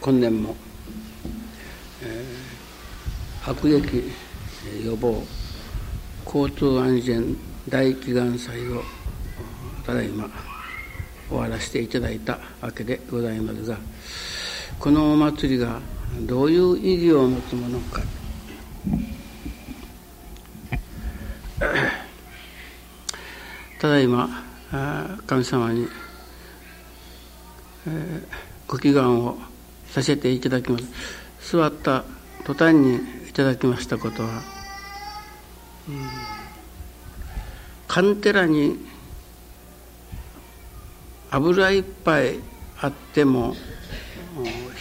今年も、えー、悪劇予防交通安全大祈願祭をただいま終わらせていただいたわけでございますがこのお祭りがどういう意義を持つものか。ただいま神様に、えー、ご祈願をさせていただきます。座った途端にいただきましたことは、うん、カンテラに油いっぱいあっても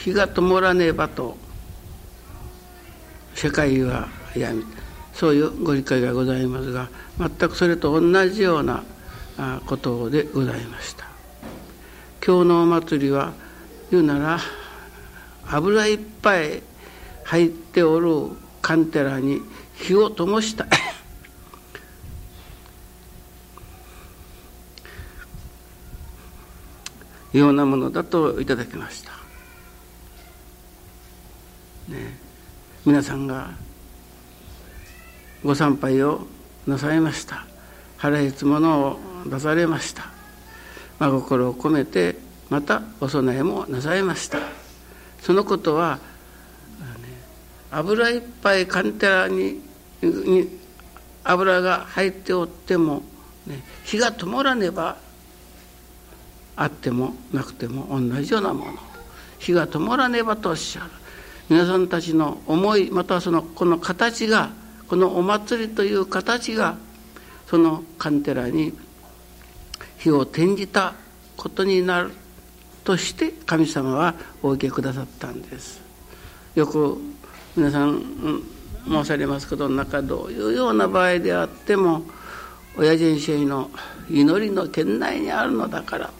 火が灯らねばと世界は闇そういうご理解がございますが全くそれと同じようなことでございました。今日のお祭りは言うなら油いっぱい入っておるカンテラに火を灯した。ようなものだといただきました。ね、皆さんがご参拝をなさいました。腹いつものを出されました。真心を込めてまたお供えもなさいました。そのことは、油いっぱいカンテラにに油が入っておっても、ね、火が灯らねばあってもなくても同じようなもの。火が灯らねばとおっしゃる。皆さんたちの思いまたはそのこの形がこのお祭りという形がそのカンテラに火を転じたことになる。として神様はお受けくださったんです。よく皆さん申されますことの中どういうような場合であっても親人生の祈りの圏内にあるのだからと。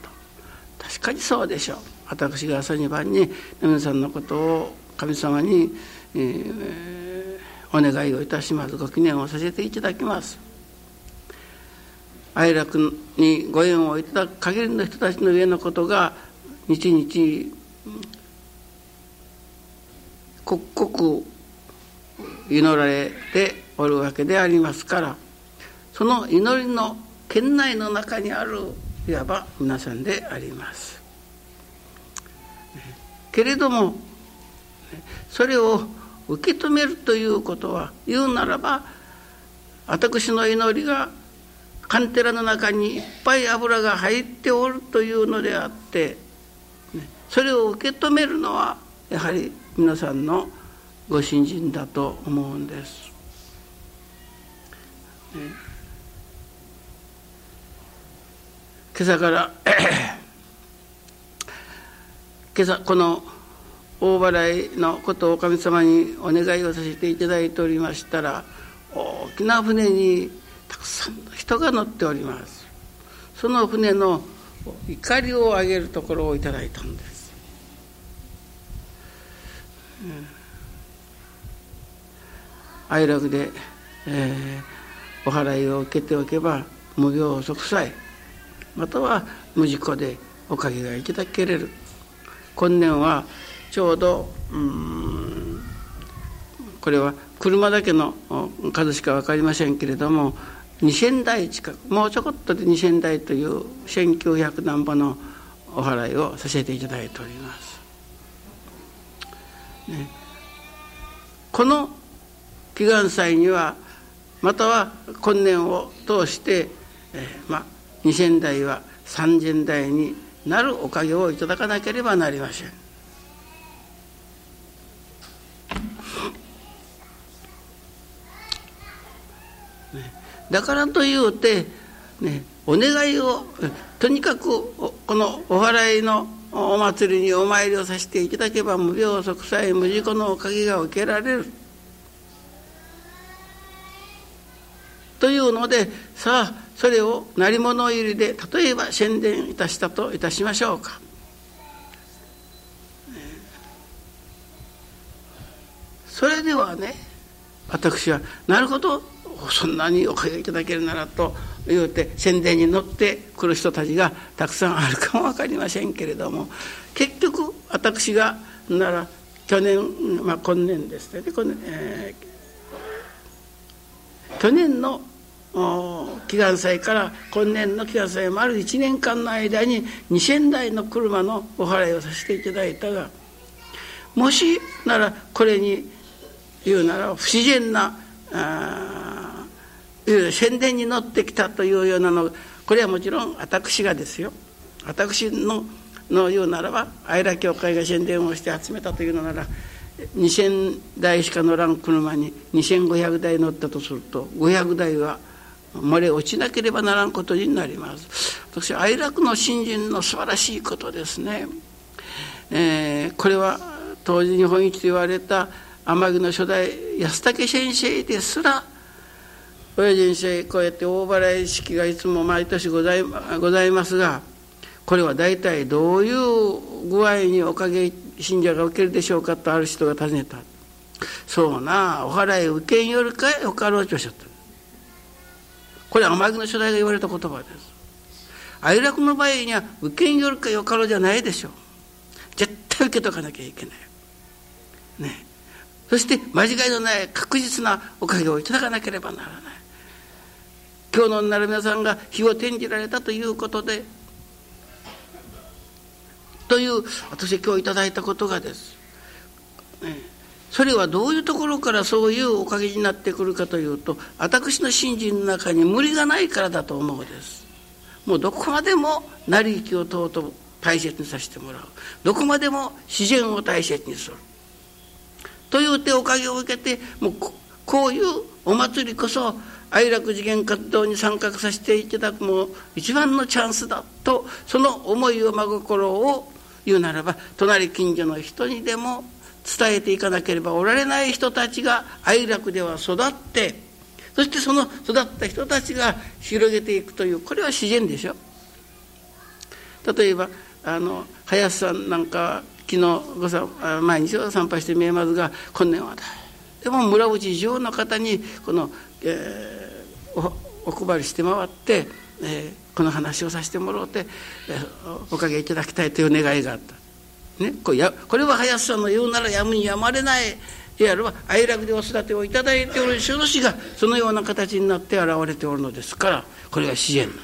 確かにそうでしょう。私が朝2番に皆さんのことを神様に、えー、お願いをいたします。ご記念をさせていただきます。愛楽にご縁をいただく限りの人たちの上のことが日々刻々祈られておるわけでありますからその祈りの圏内の中にあるいわば皆さんであります。けれどもそれを受け止めるということは言うならば私の祈りがカンテラの中にいっぱい油が入っておるというのであって、それを受け止めるのはやはり皆さんのご信心だと思うんです。今朝から 今朝この大払いのことを神様にお願いをさせていただいておりましたら大きな船にたくさんの人が乗っております。その船の怒りを上げるところをいただいたんです、哀楽で、えー、お祓いを受けておけば無病息災または無事故でおかげがいただけれる今年はちょうどうこれは車だけの数しか分かりませんけれども2,000台近くもうちょこっとで2,000台という1,900何歩のお祓いをさせていただいております。ね、この祈願祭にはまたは今年を通して、えー、まあ、2,000台は3,000台になるおかげをいただかなければなりません。だからというて、ね、お願いをとにかくこのお祓いのお祭りにお参りをさせていただけば無病息災無事故のおかげが受けられる。というのでさあそれを鳴り物入りで例えば宣伝いたしたといたしましょうか。それではね私はなるほどそんなにおかげいただけるならと言うて宣伝に乗ってくる人たちがたくさんあるかも分かりませんけれども結局私がなら去年、まあ、今年ですね。今年、えー、去年の祈願祭から今年の祈願祭丸1年間の間に2,000台の車のお払いをさせていただいたがもしならこれに言うなら不自然なあ宣伝に乗ってきたというようなのこれはもちろん私がですよ。私のの言うならば愛楽教会が宣伝をして集めたというのなら2,000台しか乗らん車に2,500台乗ったとすると500台は漏れ落ちなければならんことになります。私愛楽の新人の素晴らしいことですね、えー、これは当時日本一と言われた天城の初代安武先生ですら親人生こうやって大払い式がいつも毎年ございございますがこれは大体どういう具合におかげ信者が受けるでしょうかとある人が尋ねた。そうなお払い受けんよるかよかろうとおっしゃった。これは天城の初代が言われた言葉です。哀楽の場合には受けんよるかよかろうじゃないでしょう。絶対受けとかなきゃいけない。ね。そして間違いのない確実なおかげをいただかなければならない。今日のなる皆さんが日を転じられたということで。という私今日いただいたことがです、ね、それはどういうところからそういうおかげになってくるかというと私の信心の中に無理がないからだと思うです。もうどこまでも成り行きを尊ぶ大切にさせてもらう。どこまでも自然を大切にする。という手おかげを受けてもうこういうお祭りこそ愛楽次元活動に参画させていただくも一番のチャンスだとその思いを真心を言うならば隣近所の人にでも伝えていかなければおられない人たちが愛楽では育ってそしてその育った人たちが広げていくというこれは自然でしょ例えばあの林さんなんか昨日ごさ毎日は参拝して見えますが今年はでも村内中の方にこの、えー、おお配りして回って、えー、この話をさせてもらうて、えー、おかげいただきたいという願いがあった。ね、これやこれは林さんの言うならやむにやまれないいやるは愛楽でお育てをいただいておる諸子がそのような形になって現れておるのですからこれが自然な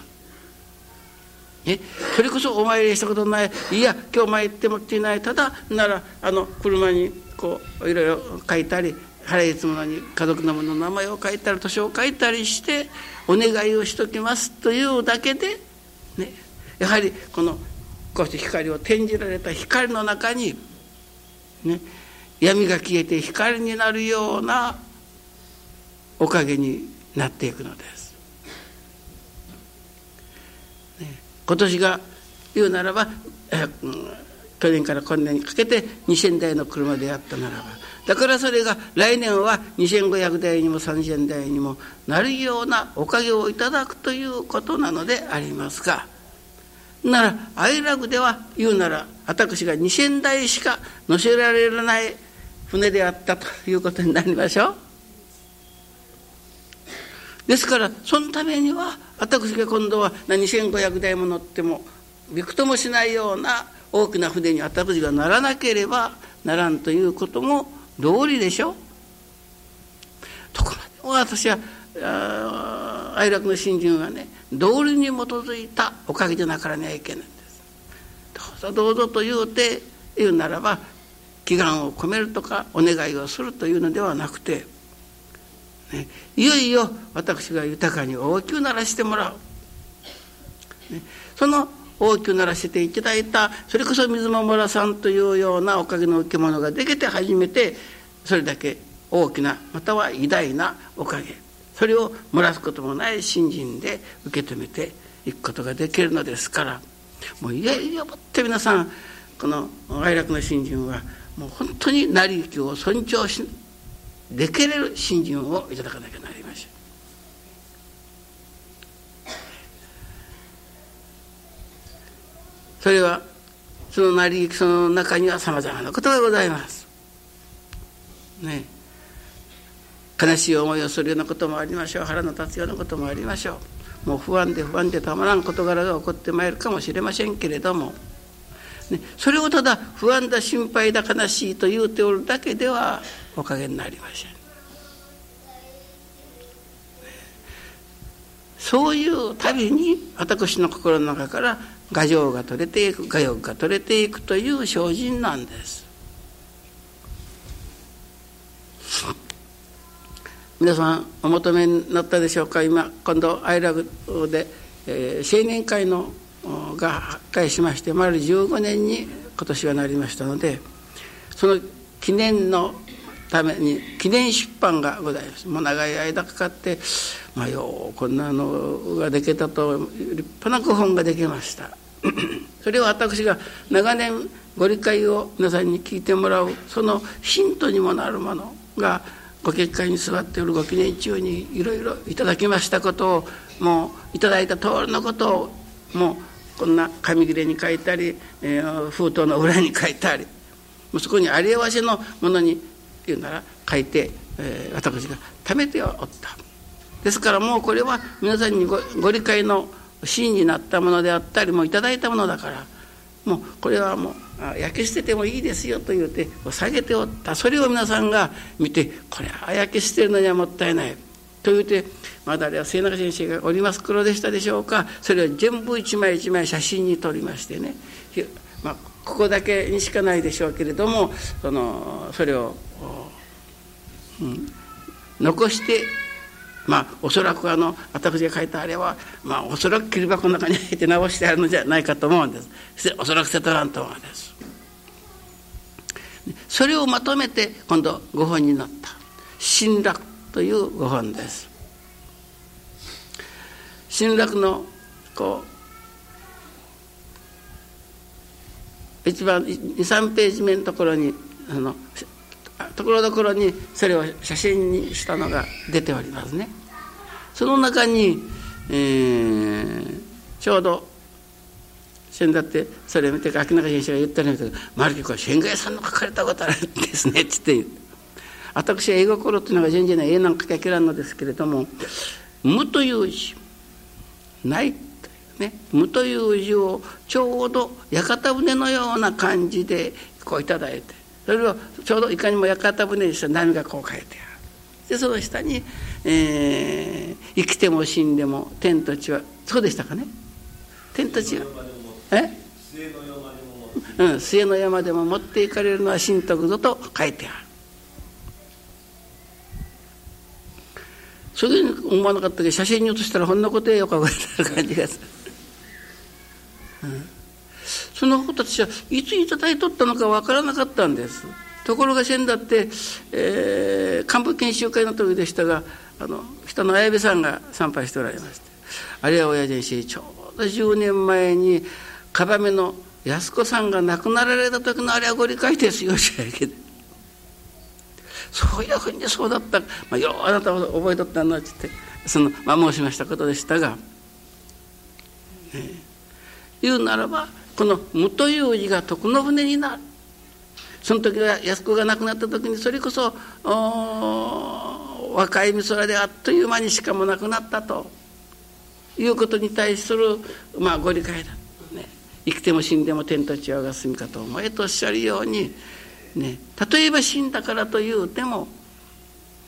えそれこそお参りしたことないいや今日参ってもっていないただならあの車にこういろいろ書いたり払いつものに家族の者の名前を書いたり年を書いたりしてお願いをしときますというだけで、ね、やはりこのこうして光を転じられた光の中に、ね、闇が消えて光になるようなおかげになっていくのです。ね今年が言うならば、え去年から今年にかけて2,000台の車であったならばだからそれが来年は2,500台にも3,000台にもなるようなおかげをいただくということなのでありますがなら愛楽では言うなら私が2,000台しか乗せられない船であったということになりましょう。ですからそのためには私が今度は2500台も乗ってもびくともしないような大きな船に私がならなければならんということも道理でしょ？ところで私は愛楽の信心はね道理に基づいたおかげでなからにはいけないんです。どうぞどうぞと言うて言うならば祈願を込めるとかお願いをするというのではなくてね、いよいよ私が豊かに大きくならしてもらう、ね、その大きくならせていただいたそれこそ水間村さんというようなおかげの受け物ができて初めてそれだけ大きなまたは偉大なおかげ。それを漏らすこともない信心で受け止めていくことができるのですから。もういよいよもって皆さんこの愛楽の信心はもう本当に成り行きを尊重しできれる信心をいただかなきゃなりません。それはその成り行きその中にはさまざまなことがございます。ね。悲しい思いをするようなこともありましょう。腹の立つようなこともありましょう。もう不安で不安でたまらん事柄が起こってまいるかもしれませんけれども。ね、それをただ不安だ心配だ悲しいと言うておるだけではおかげになりません。そういうたびに私の心の中から牙城が取れていく牙欲が取れていくという精進なんです。皆さんお求めになったでしょうか？今今度アイラグで、えー、青年会のが発会しまして丸15年に今年はなりましたのでその記念のために記念出版がございます。もう長い間かかってまあようこんなのができたと立派な古本ができました。それを私が長年ご理解を皆さんに聞いてもらうそのヒントにもなるものがご結界に座っておるご記念中にいろいろいただきましたことをもういただいた通りのことをもうこんな紙切れに書いたり、えー、封筒の裏に書いたりもうそこにあり合わせのものにって言うなら書いて、えー、私が貯めておった。ですからもうこれは皆さんにご理解の真になったものであったりもいただいたものだからもうこれはもう焼け捨ててもいいですよと言うて下げておった。それを皆さんが見てこれは焼け捨てるのにはもったいない。と言うてまだあれは末永先生がおります。黒でしたでしょうか。それを全部一枚一枚写真に撮りましてね、まあ、ここだけにしかないでしょうけれどもそのそれを、残してまあおそらくあの私が書いたあれはまあおそらく切り箱の中に入れて直してあるのじゃないかと思うんです。おそらく瀬戸蘭と思うんです。それをまとめて今度ご本になった「新楽」というご本です。新楽のこう一番23ページ目のところにあのところどころにそれを写真にしたのが出ておりますね。その中に、えー、ちょうど先だってそれを見て秋中先生が言ったんですけど「マルキこれ仙外さんの書かれたことあるんですね」っつって私は英語心っていうのが全然絵なんか書きらんのですけれども「無」という字「ない」というね「無」という字をちょうど屋形船のような感じでこう頂いてそれをちょうどいかにも屋形船にした波がこう書いてある。でその下に、えー「生きても死んでも天と地は」そうでしたかね？天と地は。え？うん、末の山でも持っていかれるのは神徳ぞと書いてある。そういうふうに思わなかったけど写真に写したらほんなことえよかぐらいな感じがする、うんその子たちはいついただいとったのかわからなかったんです。ところが先だって、えー、幹部研修会の時でしたがあの人の綾部さんが参拝しておられましてあれは親父にちょうど10年前にかめの安子さんが亡くなられた時のあれはご理解ですよじゃけど。そういうふうにそうだった、まあ、ようあなたは覚えとったのってその、まあ、申しましたことでしたが、ね、言うならばこの「無」という字が徳の船になる。その時は安子が亡くなった時にそれこそ若い美空であっという間にしかもなくなったと。いうことに対する、まあ、ご理解だ、ね、生きても死んでも天と地はが住みかと思えとおっしゃるように、ね、例えば死んだからというても、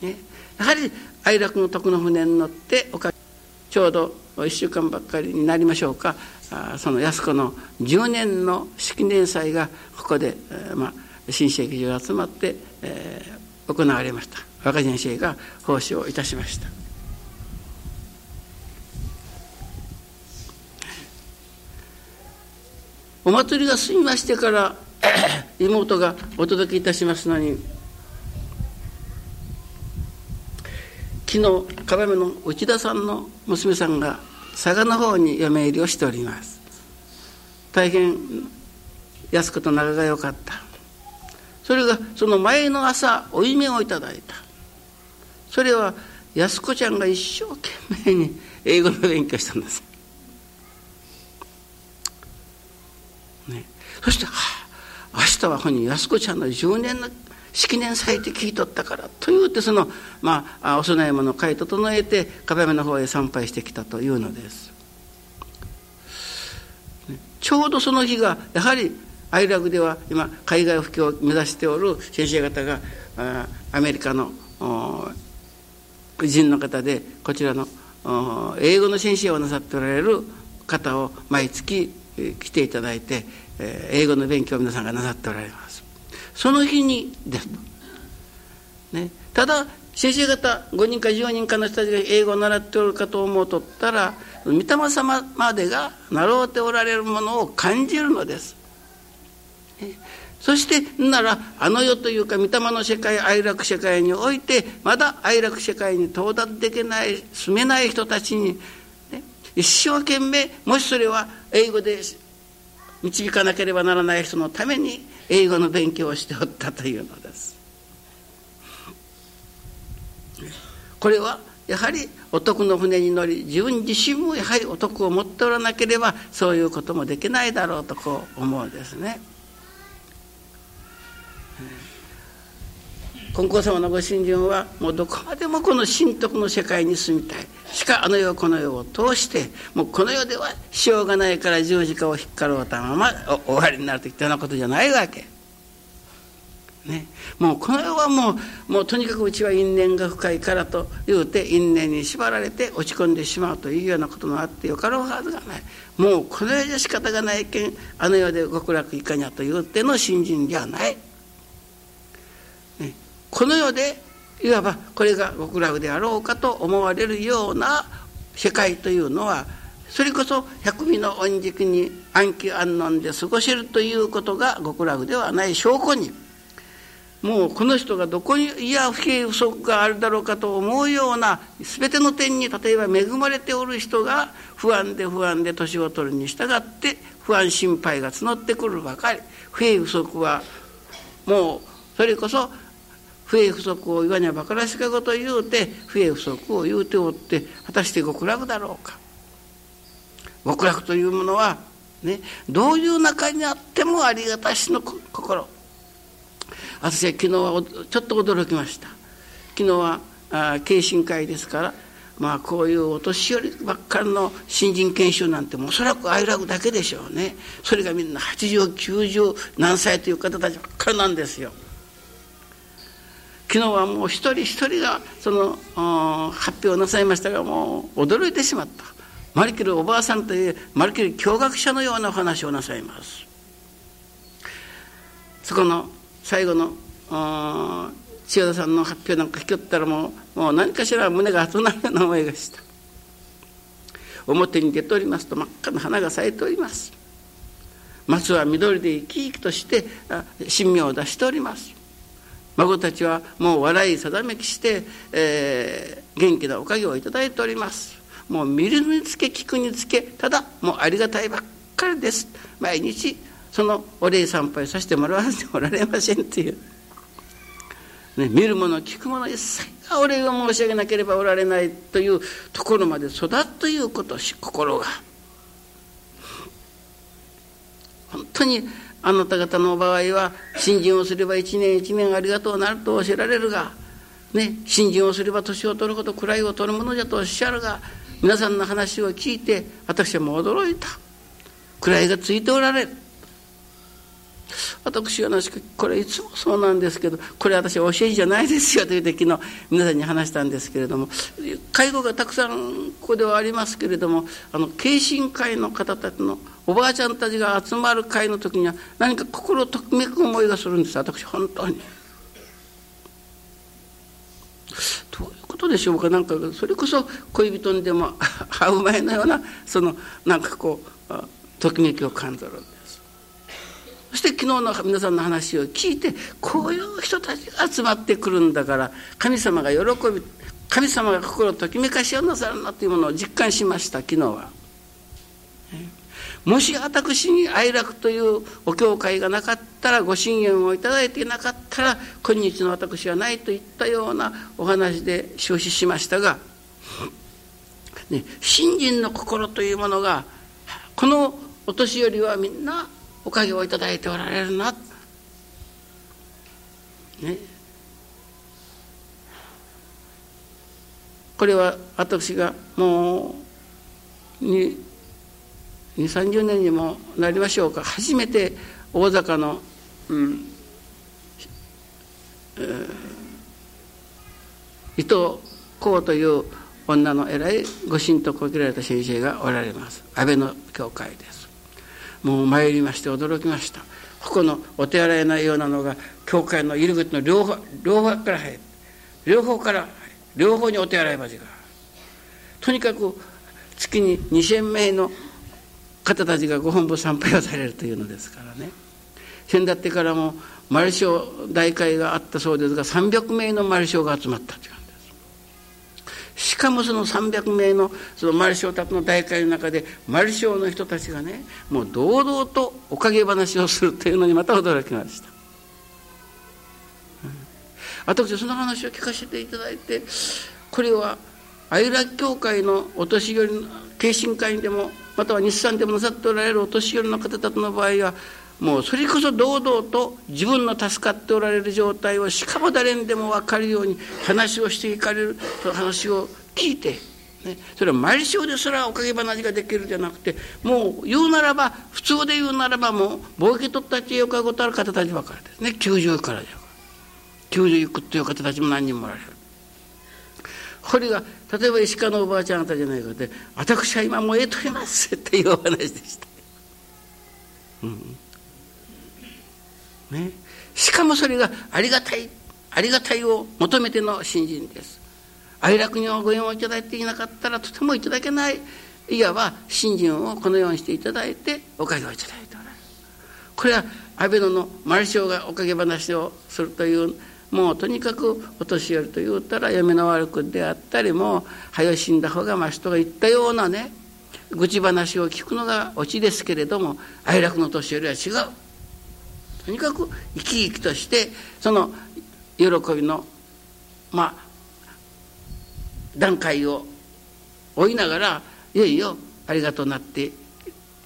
ね、やはり哀楽の徳の船に乗っておかちょうど1週間ばっかりになりましょうか。その安子の10年の式年祭がここで、え、まあ、新世紀中集まって、えー、行われました。若先生が奉仕をいたしました。お祭りが済みましてから 妹がお届けいたしますのに昨日壁目の内田さんの娘さんが佐賀の方に嫁入りをしております。大変安子と仲が良かった。それがその前の朝お夢をいただいた。それは安子ちゃんが一生懸命に英語の勉強したんです、ね、そして、はあ、明日は本人安子ちゃんの10年の式年祭って聞いとったからと言うてその、まあ、お供え物を買い整えて壁目の方へ参拝してきたというのです。ちょうどその日がやはり愛楽では今海外布教を目指しておる先生方がアメリカの人の方でこちらの英語の先生をなさっておられる方を毎月来ていただいて英語の勉強を皆さんがなさっておられますその日にです。ね、ただ先生方5人か10人かの人たちが英語を習っておるかと思うとったら御霊様までが習うておられるものを感じるのです。そしてならあの世というか御霊の世界愛楽世界においてまだ愛楽世界に到達できない住めない人たちに、ね、一生懸命もしそれは英語で導かなければならない人のために英語の勉強をしておったというのです。これはやはりお得の船に乗り自分自身もやはりお得を持っておらなければそういうこともできないだろうとこう思うんですね。金光様のご信心はもうどこまでもこの神徳の世界に住みたいしかあの世この世を通してもうこの世ではしようがないから十字架を引っかろうたまま終わりになるといったようなことじゃないわけ。ね、もうこの世はもうもうとにかくうちは因縁が深いからと言うて因縁に縛られて落ち込んでしまうというようなことがあってよかろうはずがないもうこの世じゃ仕方がないけんあの世で極楽いかにゃと言うての信心じゃない。この世でいわばこれが極楽であろうかと思われるような世界というのはそれこそ百味の恩軸に安喜安穏で過ごせるということが極楽ではない証拠にもうこの人がどこにいや不平不足があるだろうかと思うような全ての点に例えば恵まれておる人が不安で不安で年を取るに従って不安心配が募ってくるばかり。不平不足はもうそれこそ不平不足を言わにゃばからしかこと言うて不平不足を言うておって果たして極楽だろうか。極楽というものはねどういう中にあってもありがたしの心。私は昨日はちょっと驚きました。昨日はあ慶心会ですからまあこういうお年寄りばっかりの新人研修なんてもおそらく愛楽だけでしょうね。それがみんな8090何歳という方たちばっかりなんですよ。昨日はもう一人一人がその発表をなさいましたがもう驚いてしまった。マルキルおばあさんというマルキル教学者のようなお話をなさいます。そこの最後の千代田さんの発表なんか聞きよったらもうもう何かしら胸が熱くなるような思いがした。表に出ておりますと真っ赤な花が咲いております。松は緑で生き生きとして神妙を出しております。孫たちはもう笑いさざめきして、えー、元気なおかげをいただいております。もう見るにつけ聞くにつけただもうありがたいばっかりです。毎日そのお礼参拝させてもらわせておられませんっていう、ね、見るもの聞くもの一切がお礼を申し上げなければおられないというところまで育つということし心が。本当にあなた方の場合は信心をすれば一年一年ありがとうなると教えられるが、ね、信心をすれば年を取るほど位を取るものじゃとおっしゃるが皆さんの話を聞いて私はもう驚いた。位がついておられる。私はなしこれいつもそうなんですけどこれ私は教えじゃないですよというて昨日皆さんに話したんですけれども介護がたくさんここではありますけれどもあの慶心会の方たちのおばあちゃんたちが集まる会の時には何か心ときめく思いがするんです私本当に。どういうことでしょうかなんかそれこそ恋人にでも会う前のようなそのなんかこうときめきを感じるんです。そして昨日の皆さんの話を聞いてこういう人たちが集まってくるんだから神様が喜び神様が心をときめかしをなさるなというものを実感しました昨日は。もし私に愛楽というお教会がなかったらご信言をいただいていなかったら今日の私はないといったようなお話で終始しましたが、ね、信心の心というものがこのお年寄りはみんなおかげをいただいておられるな。ね。これは私がもうに2 3 0年にもなりましょうか。初めて大阪の、うんえー、伊藤光という女の偉いご神とこきられた先生がおられます。安倍の教会です。もう参りまして驚きました。ここのお手洗いのようなのが教会の入り口の両方両方から入る。両方から両方にお手洗い場がとにかく月に2,000名の方たちがご本部参拝をされるというのですからね。先だってからもマルショ大会があったそうですが300名のマルショが集まったというんです。しかもその300名のそのマルショー宅の大会の中でマルショーの人たちがねもう堂々とおかげ話をするというのにまた驚きました。私その話を聞かせていただいてこれは愛楽教会のお年寄りの敬親会でもまたは日産でもなさっておられるお年寄りの方たちの場合はもうそれこそ堂々と自分の助かっておられる状態をしかも誰にでも分かるように話をしていかれるその話を聞いて、ね、それは毎週ですらおかげ話ができるじゃなくてもう言うならば普通で言うならばもう貿易取った知恵をかごたる方たちばかりですね90からじゃ90いくという方たちも何人もおられる。これが例えば石川のおばあちゃん方じゃないかで「私は今燃えとります」っていうお話でした。うん。ね、しかもそれがありがたいありがたいを求めての新人です。愛楽にご縁をいただいていなかったらとてもいただけないいわば新人をこのようにしていただいておかげをいただいておられる。これは安倍野の丸章がおかげ話をするというもうとにかくお年寄りと言うたら嫁の悪くであったりも早死んだ方がましとが言ったようなね愚痴話を聞くのがオチですけれども愛楽の年寄りは違う。とにかく生き生きとしてその喜びのまあ段階を追いながらいよいよありがとうなって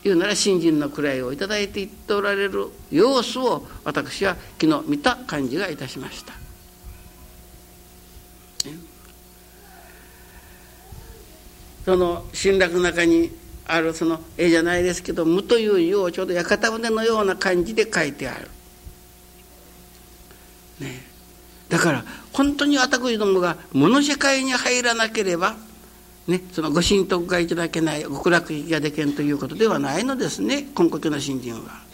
言うなら新人の位を頂いていっておられる様子を私は昨日見た感じがいたしました。その新楽の中にあるその絵じゃないですけど「無」という字をちょうど屋形船のような感じで書いてある。ね、だから本当に私どもが物世界に入らなければ、ね、そのご神徳がいただけない極楽行きができんということではないのですね根拠の信心は。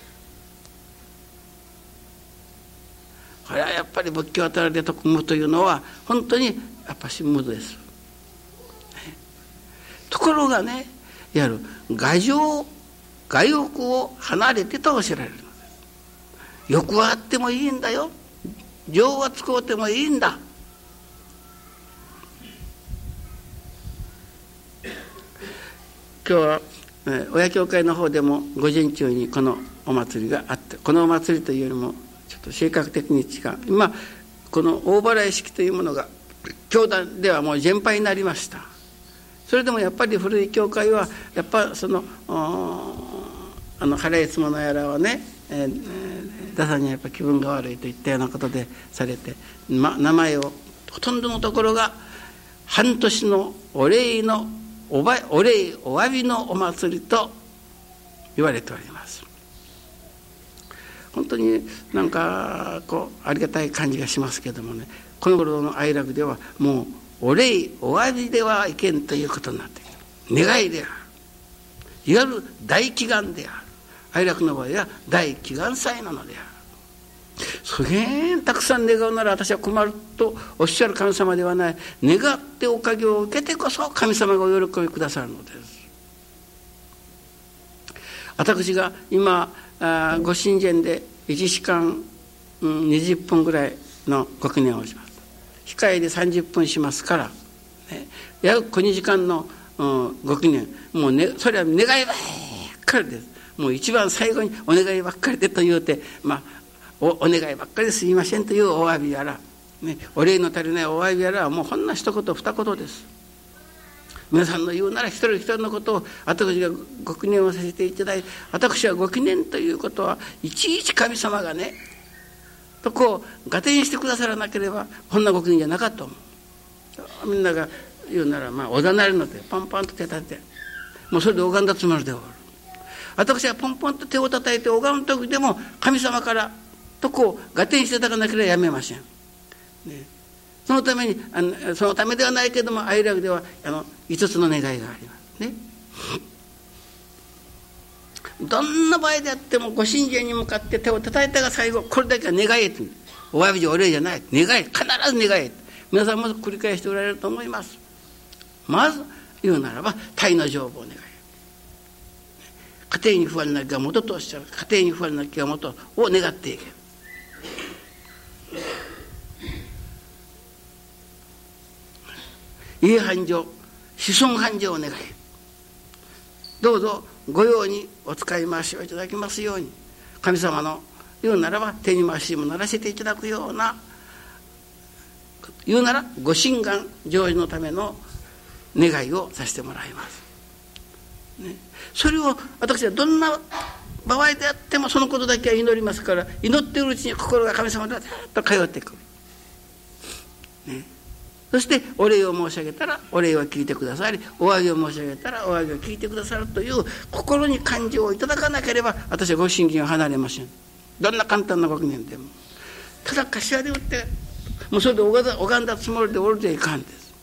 これはやっぱり仏教あたりで徳無というのは本当にやっぱし無です。ところがねいわゆる牙城外欲を離れてとおっしゃられる欲はあってもいいんだよ情は使うてもいいんだ今日は、え親教会の方でも午前中にこのお祭りがあってこのお祭りというよりもちょっと性格的に違う。今この大払い式というものが教団ではもう全廃になりました。それでもやっぱり古い教会はやっぱそのあの払いつものやらはね、えー、ダサにはやっぱ気分が悪いといったようなことでされて、ま、名前をほとんどのところが半年のお礼のおばお礼お詫びのお祭りと言われております。本当になんかこうありがたい感じがしますけどもね。この頃の愛楽ではもうお礼お詫びではいけんということになっている願いである。いわゆる大祈願である。愛楽の場合は大祈願祭なのである。すげえたくさん願うなら私は困るとおっしゃる神様ではない。願っておかげを受けてこそ神様がお喜びくださるのです。私が今あご神前で1時間、うん、20分ぐらいのご記念をします。控えで30分しますから、ね、約2時間の、うん、ご記念。もう、ね、それは願いばっかりです。もう一番最後にお願いばっかりでと言うて、まあ、おお願いばっかりすいませんというお詫びやら、ね、お礼の足りないお詫びやらはもうほんの一言二言です。皆さんの言うなら一人一人のことを私がご記念をさせていただいて私はご記念ということはいちいち神様がねとこう合点してくださらなければこんなご機嫌じゃなかったと思う。みんなが言うならまあおざなりの手パンパンと手立ててもうそれで拝んだつもりでおる。私はポンポンと手を叩いて拝む時でも神様からとこう合点していただかなければやめません。ね、そのためにあのそのためではないけども愛楽ではあの5つの願いがあります。ね。どんな場合であってもご信者に向かって手を叩いたが最後これだけは願えとお詫びじゃお礼じゃない。願え必ず願え。皆さんも繰り返しておられると思います。まず言うならば体の情報を願え。家庭に不安なきが元とおっしゃる。家庭に不安なきが元を願っていけ。家繁盛子孫繁盛を願えどうぞ御用にお使い回しをいただきますように神様の言うならば手に回しもならせていただくような言うならご神願成就のための願いをさせてもらいます。ね、それを私はどんな場合であってもそのことだけは祈りますから祈っているうちに心が神様でずっと通ってくる。そしてお礼を申し上げたらお礼は聞いてくださりお詫びを申し上げたらお詫びを聞いてくださるという心に感情をいただかなければ私はご神経を離れません。どんな簡単なご記念でも。ただ頭で打ってもうそれで拝んだつもりでおるじゃいかんです。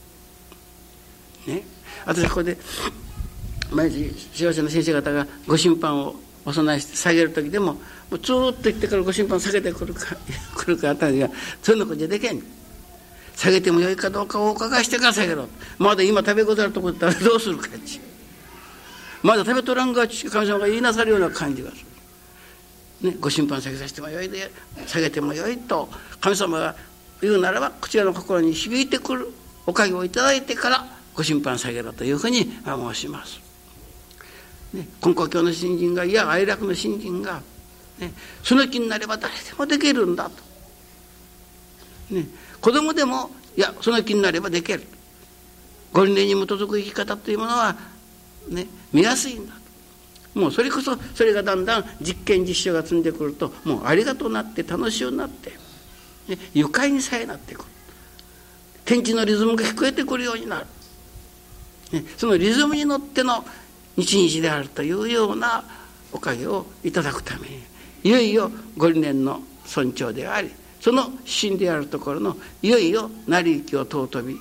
ね。私ここで毎日幸せな先生方がご審判をお供えして下げる時でももうずっと言ってからご審判下げてくるか 来るかあたりがそういうのことじゃできん。下げてもよいかどうかをお伺いしてから下げろまだ今食べござるとこだったらどうするかっちまだ食べとらんが神様が言いなさるような感じがする、ね、ご審判下げさせてもよいで下げてもよいと神様が言うならばこちらの心に響いてくるおかげをいただいてからご審判下げろというふうに申します。ね、根高教の新人がいや愛楽の新人が、ね、その気になれば誰でもできるんだと。ね、子供でもいやその気になればできる。ご理念に基づく生き方というものは、ね、見やすいんだ。もうそれこそそれがだんだん実験実証が積んでくるともうありがとうなって楽しゅうになって、ね、愉快にさえなってくる天地のリズムが聞こえてくるようになるねそのリズムに乗っての日々であるというようなおかげをいただくためにいよいよご理念の尊重でありその真であるところのいよいよ成り行きを尊び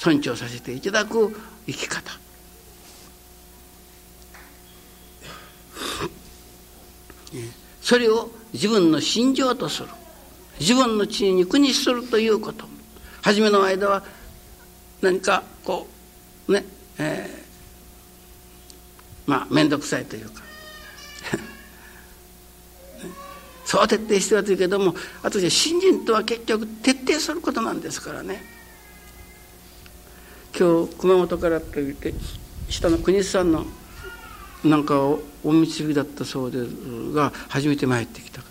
尊重させていただく生き方。それを自分の心情とする。自分の血に肉にするということ。初めの間は何かこうねえー、まあ面倒くさいというか。そう徹底してはというけども私は信心とは結局徹底することなんですからね。今日熊本からといって下の国さんのなんかお導きだったそうですが初めて参ってきた方、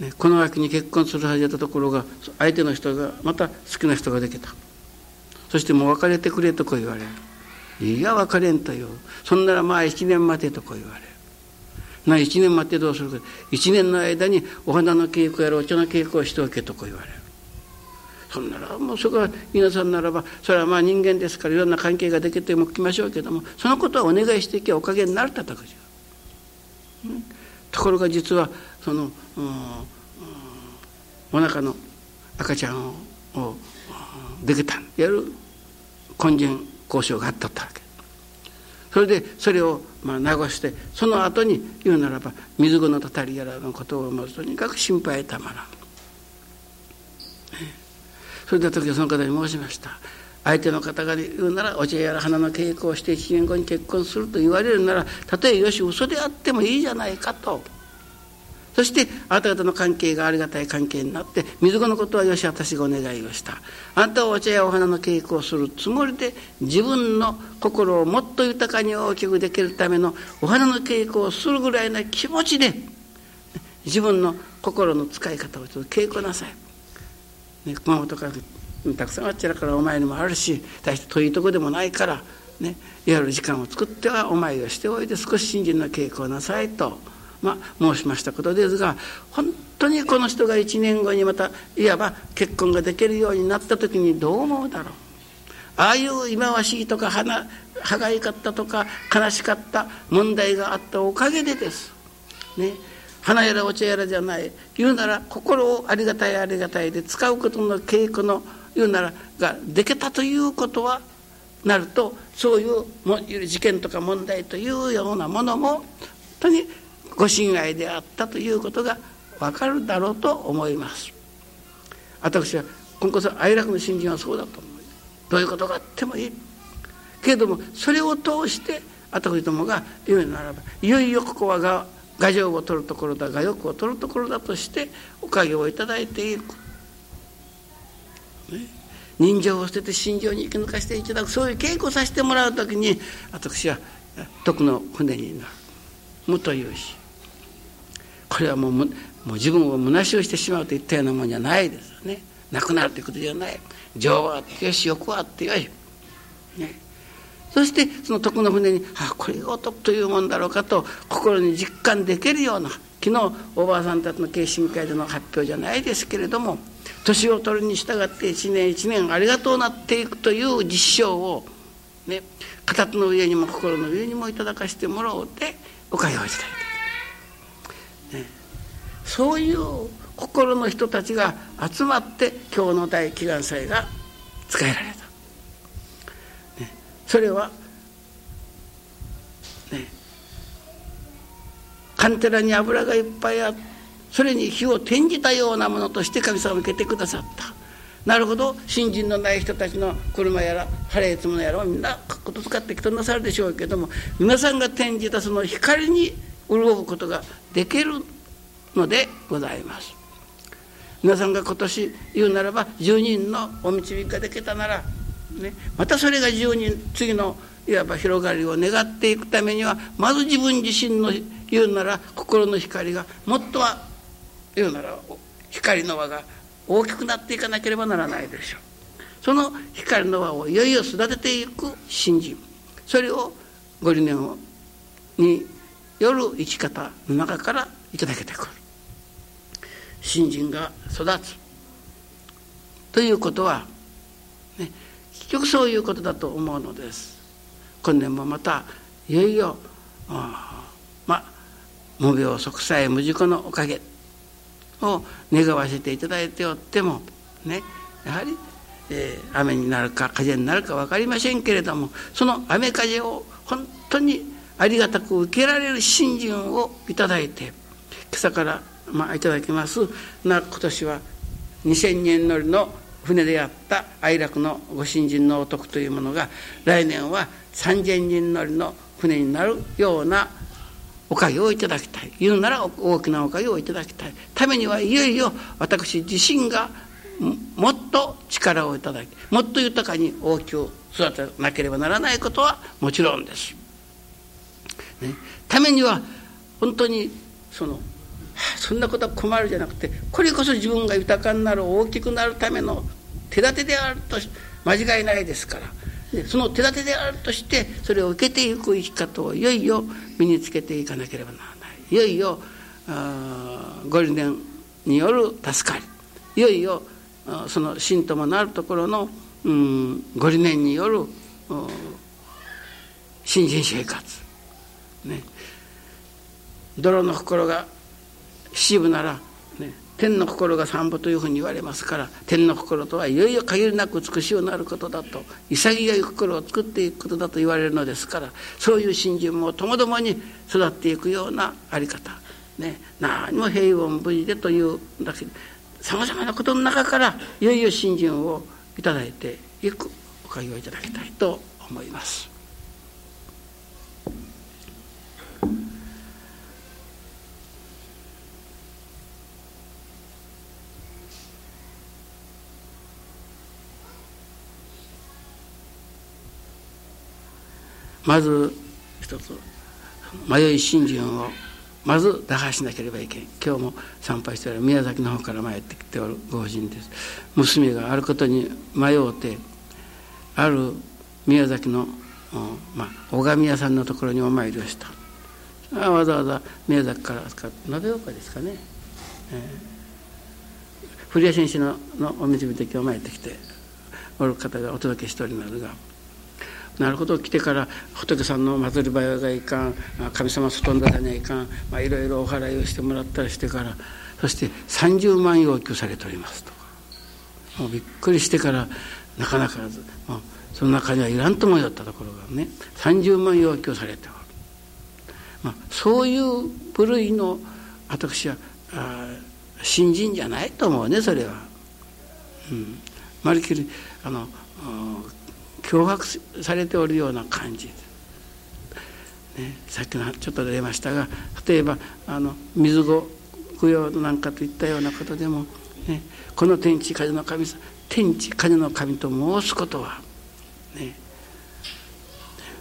ね、この秋に結婚するはずだったところが相手の人がまた好きな人ができた。そしてもう別れてくれとこう言われる。いや別れんとよ。そんならまあ一年待てとこう言われる。な一年待ってどうするか。一年の間にお花の稽古やらお茶の稽古をしておけとこう言われる。そんならもうそこは皆さんならばそれはまあ人間ですからいろんな関係ができてもきましょうけどもそのことはお願いしていけばおかげになるたたくじゃ、うん、ところが実はその、うん、お腹の赤ちゃんをできた。やる根人交渉があったったわけ。それでそれをまあ流してその後に言うならば水子のたたりやらのことをまずとにかく心配たまらん。それで時その方に申しました。相手の方が言うならお茶やら花の稽古をして1年後に結婚すると言われるならたとえよし嘘であってもいいじゃないかと。そしてあなた方の関係がありがたい関係になって水子のことはよし私がお願いをしたあなたはお茶やお花の稽古をするつもりで自分の心をもっと豊かに大きくできるためのお花の稽古をするぐらいの気持ちで自分の心の使い方をちょっと稽古なさい、ね、熊本からたくさんあっちらからお前にもあるし大して遠いとこでもないからねいわゆる時間を作ってはお参りをしておいて少し信心の稽古をなさいと。まあ、申しましたことですが本当にこの人が1年後にまたいわば結婚ができるようになった時にどう思うだろう。ああいう忌まわしいとか歯がゆかったとか悲しかった問題があったおかげでです。ね、花やらお茶やらじゃない。言うなら心をありがたいありがたいで使うことの稽古の言うならができたということはなるとそういう事件とか問題というようなものも本当にご親愛であったということが分かるだろうと思います。私は今こそ愛楽の信心はそうだと思う。どういうことがあってもいい。けれどもそれを通して私どもが言うならばいよいよここはが牙城を取るところだ牙欲を取るところだとしておかげをいただいていく、ね、人情を捨てて心情に生き抜かしていただく。そういう稽古させてもらう時に私は徳の船になる。無というしこれはもうもう自分を虚しをしてしまうといったようなもんじゃないですよね。なくなるということじゃない。情はあってよし欲はあってよい、ね、そしてその徳の船にあこれが徳というもんだろうかと心に実感できるような昨日おばあさんたちの慶心会での発表じゃないですけれども年を取るに従って一年一年ありがとうなっていくという実証をね片手の上にも心の上にもいただかしてもらおうてお会話したいと、そういう心の人たちが集まって今日の大祈願祭が使えられた、ね、それはねカンテラに油がいっぱいあってそれに火を転じたようなものとして神様を受けてくださった。なるほど信心のない人たちの車やら晴れつものやらをみんなこと使ってきとなさるでしょうけども皆さんが転じたその光に潤うことができるのでございます。皆さんが今年言うならば10人のお導きができたなら、ね、またそれが10人次のいわば広がりを願っていくためにはまず自分自身の言うなら心の光がもっとは言うなら光の輪が大きくなっていかなければならないでしょう。その光の輪をいよいよ育てていく信心それをご理念をによる生き方の中からいただけてくる。信心が育つ。ということは、ね、結局そういうことだと思うのです。今年もまたいよいよまあ無病息災無事故のおかげを願わせていただいておってもねやはり、えー、雨になるか風になるか分かりませんけれどもその雨風を本当にありがたく受けられる信心をいただいて今朝からまあいただきます。な今年は2,000年乗りの船であった愛楽のご新人のお徳というものが来年は3,000人乗りの船になるようなおかげをいただきたい。言うなら大きなおかげをいただきたい。ためにはいよいよ私自身がもっと力をいただきもっと豊かに大きく育てなければならないことはもちろんです。ね、ためには本当にそのそんなことは困るじゃなくてこれこそ自分が豊かになる大きくなるための手立てであると間違いないですから。でその手立てであるとしてそれを受けていく生き方をいよいよ身につけていかなければならない。いよいよご理念による助かり。いよいよその信ともなるところの、ご理念による新人生活。ね泥の心が七分ならね天の心が散歩というふうに言われますから天の心とはいよいよ限りなく美しいようなることだと潔い心を作っていくことだと言われるのですからそういう信心もともどもに育っていくような在り方、ね、何も平穏無事でというだけさまざまなことの中からいよいよ信心をいただいていくおかげをいただきたいと思います。まず一つ迷い信心をまず打破しなければいけん。今日も参拝しておる宮崎の方から参ってきておるご婦人です。娘があることに迷うてある宮崎の、まあ、小神屋さんのところにお参りをしたあわざわざ宮崎から延岡ですかね、えー、古谷先生ののお導きで今日参ってきておる方がお届けしておりますがなるほど。来てから仏さんの祭り場がいかん神様外んだらにはいかん、まあ、いろいろお祓いをしてもらったりしてからそして30万要求されておりますともうびっくりしてからなかなかもうその中にはいらんともよったところがね30万要求されておる、まあ、そういう部類の私はあ新人じゃないと思うねそれは。うん、まるきりあの脅迫されておるような感じ、ね、さっきのちょっと出ましたが例えばあの水後供養なんかといったようなことでも、ね、この天地風の神様天地風の神と申すことはね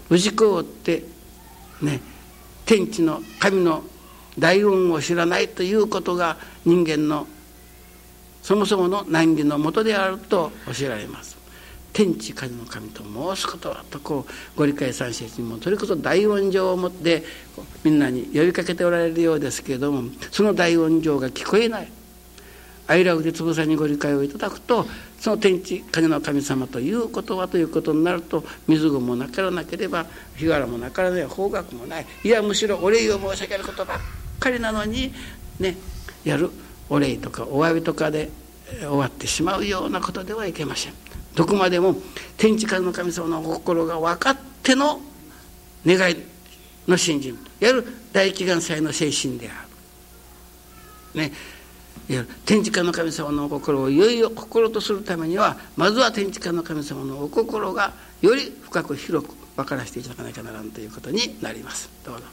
氏子を追ってね天地の神の大運を知らないということが人間のそもそもの難儀のもとであると教えられます。天地風の神と申すことはとこうご理解三節にもそれこそ大音情をもってみんなに呼びかけておられるようですけれどもその大音情が聞こえない愛楽でつぶさにご理解をいただくとその天地風の神様ということはということになると水具もなからなければ日柄もなからない方角もないいやむしろお礼を申し上げることばっかりなのにねやるお礼とかお詫びとかで終わってしまうようなことではいけません。どこまでも天地からの神様のお心が分かっての願いの信心いわゆる大祈願祭の精神である。ね天地間の神様のお心をいよいよ心とするためにはまずは天地間の神様のお心がより深く広く分からせていただかなきゃならんということになります。どうぞ